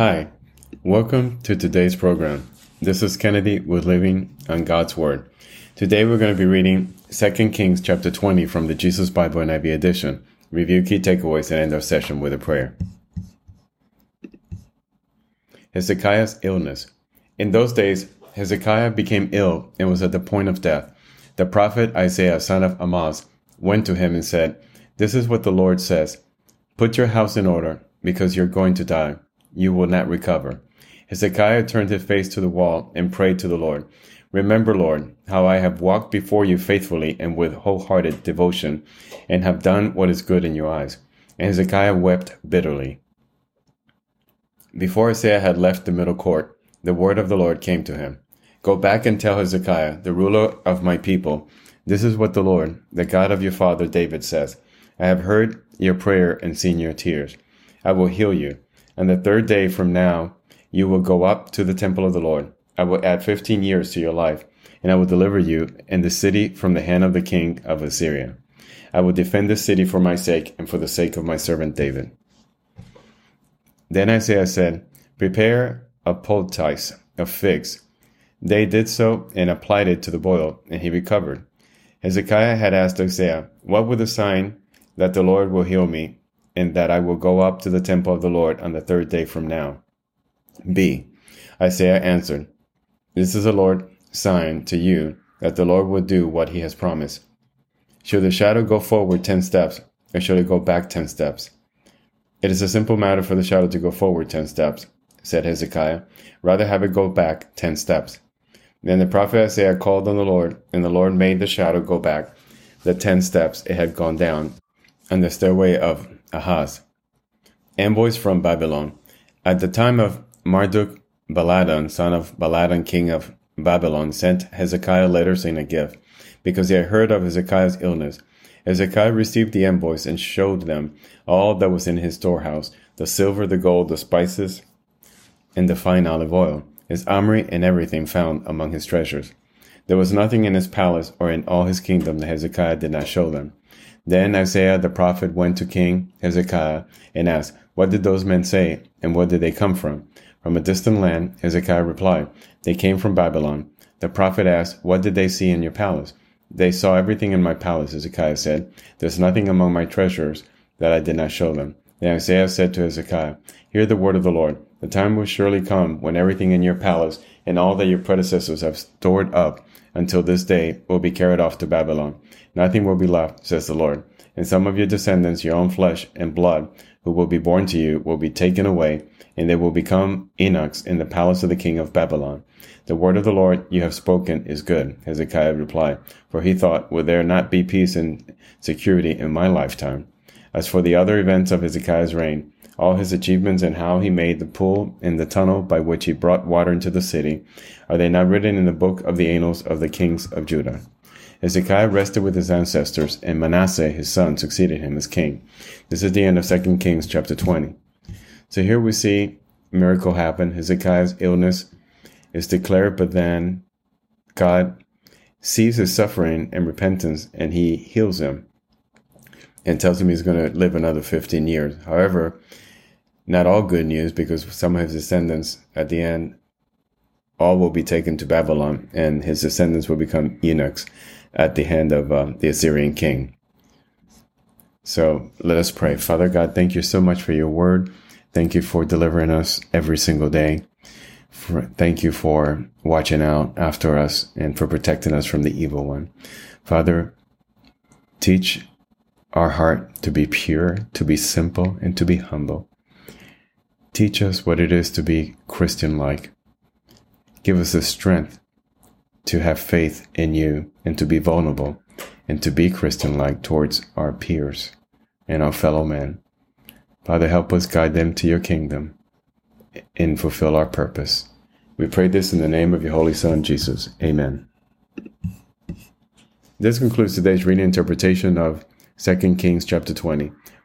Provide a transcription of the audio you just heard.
Hi, welcome to today's program. This is Kennedy with Living on God's Word. Today we're going to be reading 2 Kings chapter 20 from the Jesus Bible NIV edition. Review key takeaways and end our session with a prayer. Hezekiah's illness. In those days, Hezekiah became ill and was at the point of death. The prophet Isaiah, son of Amoz, went to him and said, This is what the Lord says Put your house in order, because you're going to die you will not recover. Hezekiah turned his face to the wall and prayed to the Lord. Remember, Lord, how I have walked before you faithfully and with wholehearted devotion, and have done what is good in your eyes. And Hezekiah wept bitterly. Before Isaiah had left the middle court, the word of the Lord came to him. Go back and tell Hezekiah, the ruler of my people, this is what the Lord, the God of your father David says. I have heard your prayer and seen your tears. I will heal you and the third day from now, you will go up to the temple of the Lord. I will add 15 years to your life, and I will deliver you and the city from the hand of the king of Assyria. I will defend the city for my sake and for the sake of my servant David. Then Isaiah said, Prepare a poultice of figs. They did so and applied it to the boil, and he recovered. Hezekiah had asked Isaiah, What will the sign that the Lord will heal me and that I will go up to the temple of the Lord on the third day from now. B. Isaiah answered, This is the Lord's sign to you that the Lord will do what he has promised. Should the shadow go forward ten steps, or should it go back ten steps? It is a simple matter for the shadow to go forward ten steps, said Hezekiah. Rather have it go back ten steps. Then the prophet Isaiah called on the Lord, and the Lord made the shadow go back the ten steps it had gone down on the stairway of Ahaz. Envoys from Babylon. At the time of Marduk, Baladan, son of Baladan, king of Babylon, sent Hezekiah letters in a gift, because he had heard of Hezekiah's illness. Hezekiah received the envoys and showed them all that was in his storehouse the silver, the gold, the spices, and the fine olive oil, his armory, and everything found among his treasures. There was nothing in his palace or in all his kingdom that Hezekiah did not show them. Then Isaiah the prophet went to King Hezekiah and asked, What did those men say, and where did they come from? From a distant land, Hezekiah replied, They came from Babylon. The prophet asked, What did they see in your palace? They saw everything in my palace, Hezekiah said. There's nothing among my treasures that I did not show them. Then Isaiah said to Hezekiah, Hear the word of the Lord. The time will surely come when everything in your palace and all that your predecessors have stored up until this day will be carried off to Babylon. Nothing will be left, says the Lord. And some of your descendants, your own flesh and blood, who will be born to you, will be taken away, and they will become eunuchs in the palace of the king of Babylon. The word of the Lord you have spoken is good, Hezekiah replied, for he thought, Will there not be peace and security in my lifetime? As for the other events of Hezekiah's reign, all his achievements and how he made the pool and the tunnel by which he brought water into the city, are they not written in the book of the annals of the kings of Judah? Hezekiah rested with his ancestors, and Manasseh his son succeeded him as king. This is the end of 2 Kings chapter 20. So here we see miracle happen. Hezekiah's illness is declared, but then God sees his suffering and repentance, and he heals him and tells him he's going to live another 15 years. However, not all good news because some of his descendants at the end all will be taken to Babylon, and his descendants will become eunuchs at the hand of uh, the Assyrian king. So let us pray. Father God, thank you so much for your word. Thank you for delivering us every single day. For, thank you for watching out after us and for protecting us from the evil one. Father, teach our heart to be pure, to be simple, and to be humble. Teach us what it is to be Christian like. Give us the strength to have faith in you and to be vulnerable and to be Christian like towards our peers and our fellow men. Father, help us guide them to your kingdom and fulfill our purpose. We pray this in the name of your Holy Son, Jesus. Amen. This concludes today's reading interpretation of 2 Kings chapter 20.